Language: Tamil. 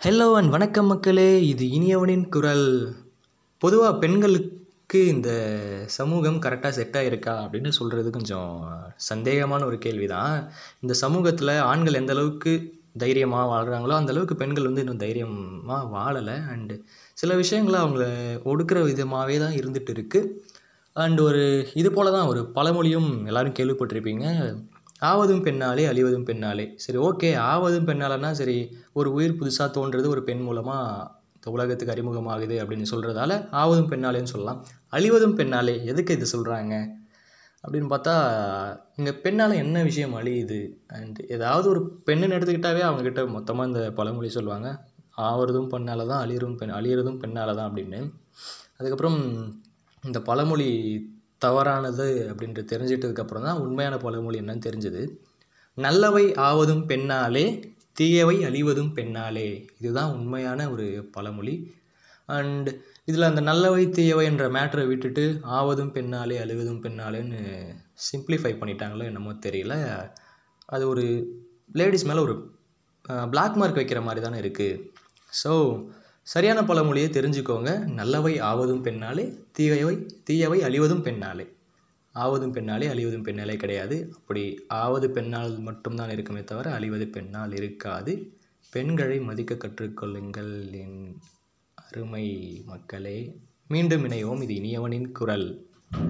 ஹலோ அண்ட் வணக்கம் மக்களே. இது இனியவனின் குரல். பொதுவாக பெண்களுக்கு இந்த சமூகம் கரெக்டாக செட் ஆகிருக்கா அப்படின்னு சொல்கிறது கொஞ்சம் சந்தேகமான ஒரு கேள்வி தான் இந்த சமூகத்தில் ஆண்கள் எந்த அளவுக்கு தைரியமாக வாழ்கிறாங்களோ அந்த அளவுக்கு பெண்கள் வந்து இன்னும் தைரியமாக வாழலை. அண்டு சில விஷயங்களை அவங்கள ஒடுக்குற விதமாகவே தான் இருந்துகிட்டு இருக்குது அண்ட் ஒரு இது போல தான் ஒரு பழமொழியும் எல்லோரும் கேள்விப்பட்டிருப்பீங்க. ஆவதும் பெண்ணாலே அழிவதும் பெண்ணாலே. சரி ஓகே ஆவதும் பெண்ணாலனா சரி ஒரு உயிர் புதுசாக தோன்றது ஒரு பெண் மூலமாக இந்த உலகத்துக்கு அறிமுகமாகுது அப்படின்னு சொல்கிறதால ஆவதும் பெண்ணாலேன்னு சொல்லலாம். அழிவதும் பெண்ணாலே எதுக்கு இது சொல்கிறாங்க அப்படின்னு பார்த்தா இங்கே பெண்ணால் என்ன விஷயம் அழியுது? அண்ட் ஏதாவது ஒரு பெண்ணுன்னு எடுத்துக்கிட்டாவே அவங்கக்கிட்ட மொத்தமாக இந்த பழமொழி சொல்லுவாங்க. ஆவறதும் பெண்ணால் தான் அழியறதும் பெண் அழியிறதும் பெண்ணால் தான் அப்படின்னு. அதுக்கப்புறம் இந்த பழமொழி தவறானது அப்படின்ட்டு தெரிஞ்சிட்டதுக்கப்புறம் தான் உண்மையான பழமொழி என்னன்னு தெரிஞ்சது. நல்லவை ஆவதும் பெண்ணாலே தீயவை அழிவதும் பெண்ணாலே. இதுதான் உண்மையான ஒரு பழமொழி. அண்ட் இதில் அந்த நல்லவை தீயவை என்ற மேட்ரை விட்டுட்டு ஆவதும் பெண்ணாலே அழிவதும் பெண்ணாலேன்னு சிம்பிளிஃபை பண்ணிட்டாங்களோ என்னமோ தெரியல. அது ஒரு லேடிஸ் மேலே ஒரு பிளாக் மார்க் வைக்கிற மாதிரி தானே இருக்குது ஸோ சரியான பழமொழியை தெரிஞ்சுக்கோங்க. நல்லவை ஆவதும் பெண்ணாலே தீயவை தீயவை அழிவதும் பெண்ணாலே. ஆவதும் பெண்ணாலே அழிவதும் பெண்ணாலே கிடையாது. அப்படி ஆவது பெண்ணால் மட்டும்தான் இருக்குமே தவிர அழிவது பெண்ணால் இருக்காது. பெண்களை மதிக்க கற்றுக்கொள்ளுங்கள் என் அருமை மக்களே. மீண்டும் இணைவோம். இது இனியவனின் குரல்.